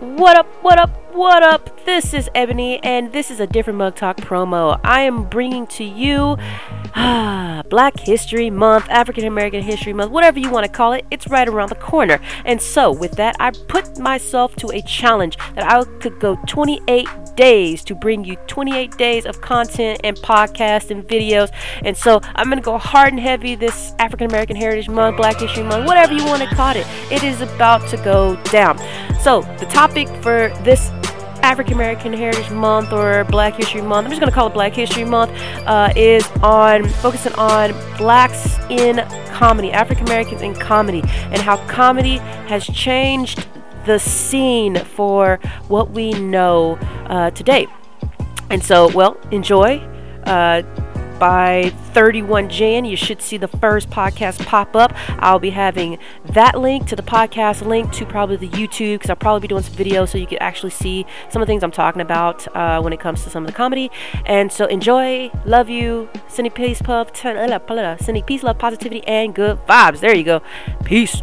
What up, what up, what up? This is Ebony, and this is a different Mug Talk promo. I am bringing to you ah, Black History Month, African American History Month, whatever you want to call it. It's right around the corner. And so, with that, I put myself to a challenge that I could go 28 days to bring you 28 days of content and podcasts and videos. And so, I'm going to go hard and heavy this African American Heritage Month, Black History Month, whatever you want to call it. It is about to go down. So, the topic for this African American Heritage Month or Black History Month, I'm just going to call it Black History Month, uh, is on focusing on blacks in comedy, African Americans in comedy, and how comedy has changed the scene for what we know uh, today. And so, well, enjoy. Uh, by 31 Jan, you should see the first podcast pop up. I'll be having that link to the podcast, link to probably the YouTube, because I'll probably be doing some videos so you can actually see some of the things I'm talking about uh, when it comes to some of the comedy. And so enjoy, love you, sending peace, love, sending peace, love, positivity, and good vibes. There you go. Peace.